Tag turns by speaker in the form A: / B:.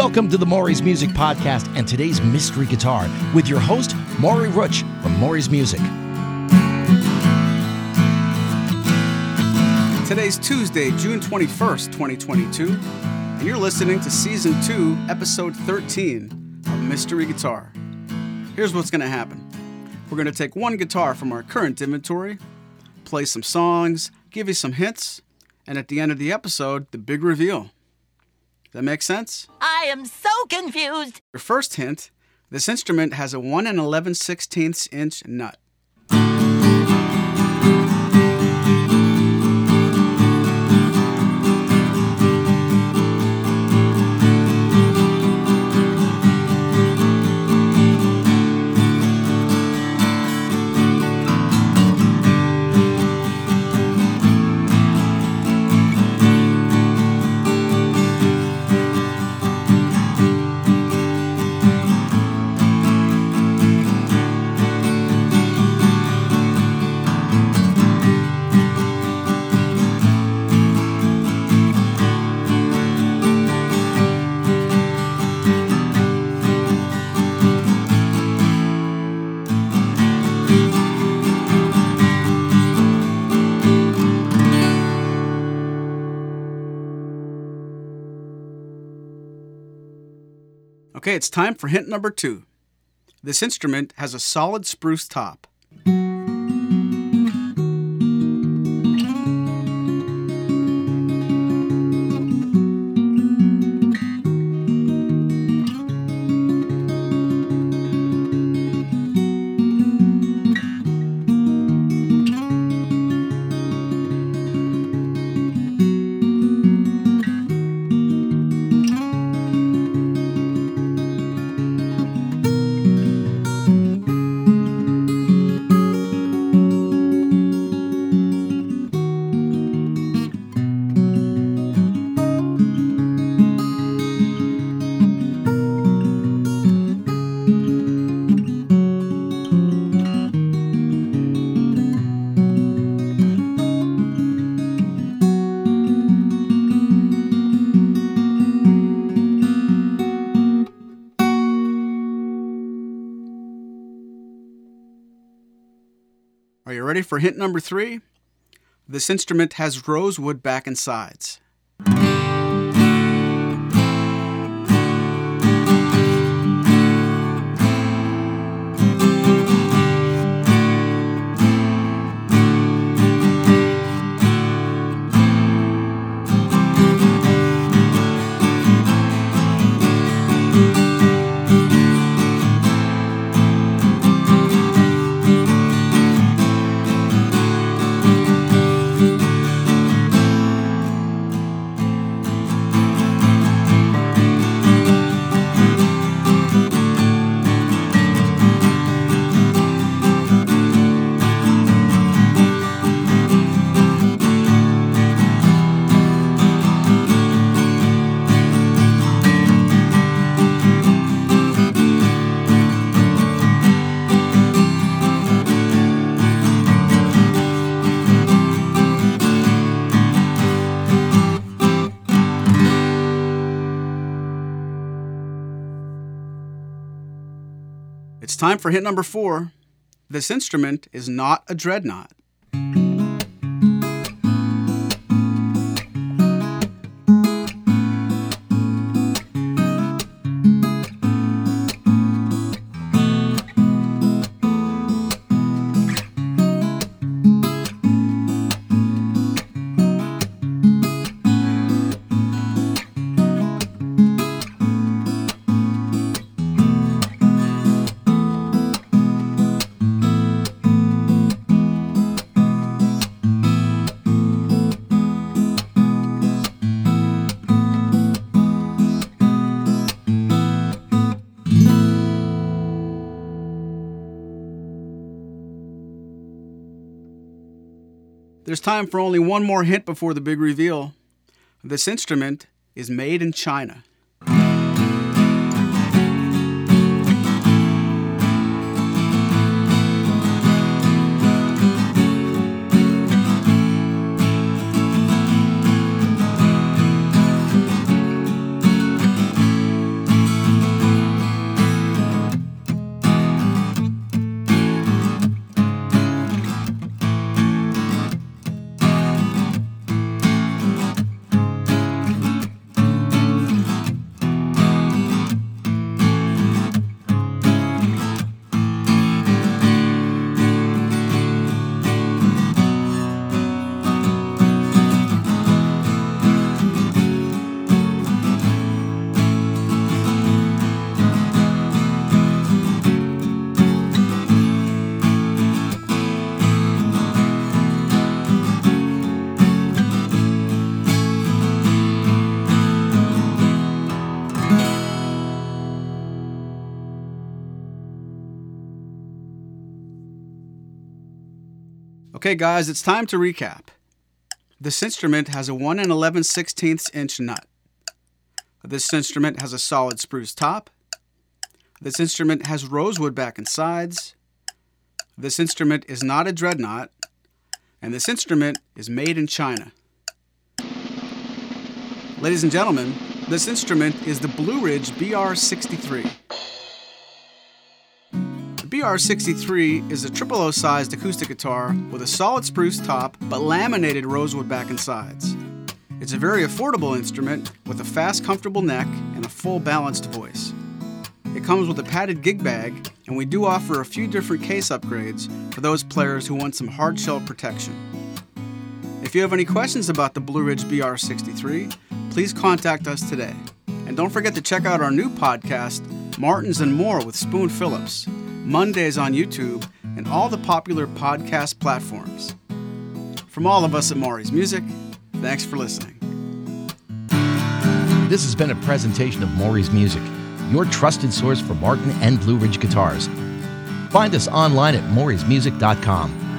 A: Welcome to the Maury's Music Podcast and today's Mystery Guitar with your host, Maury Rutch from Maury's Music.
B: Today's Tuesday, June 21st, 2022, and you're listening to Season 2, Episode 13 of Mystery Guitar. Here's what's going to happen we're going to take one guitar from our current inventory, play some songs, give you some hints, and at the end of the episode, the big reveal. That makes sense?
C: I am so confused.
B: Your first hint this instrument has a 1 and 11 16ths inch nut. Okay, it's time for hint number two. This instrument has a solid spruce top. Ready for hint number three? This instrument has rosewood back and sides. Time for hit number four. This instrument is not a dreadnought. There's time for only one more hint before the big reveal. This instrument is made in China. Okay, guys, it's time to recap. This instrument has a 1 and 11 16ths inch nut. This instrument has a solid spruce top. This instrument has rosewood back and sides. This instrument is not a dreadnought. And this instrument is made in China. Ladies and gentlemen, this instrument is the Blueridge BR63. The BR63 is a triple O sized acoustic guitar with a solid spruce top but laminated rosewood back and sides. It's a very affordable instrument with a fast, comfortable neck and a full balanced voice. It comes with a padded gig bag, and we do offer a few different case upgrades for those players who want some hard shell protection. If you have any questions about the Blueridge BR63, please contact us today. And don't forget to check out our new podcast, Martins and More with Spoon Phillips, Mondays on YouTube and all the popular podcast platforms. From all of us at Maury's Music, thanks for listening.
A: This has been a presentation of Maury's Music, your trusted source for Martin and Blueridge guitars. Find us online at maurysmusic.com.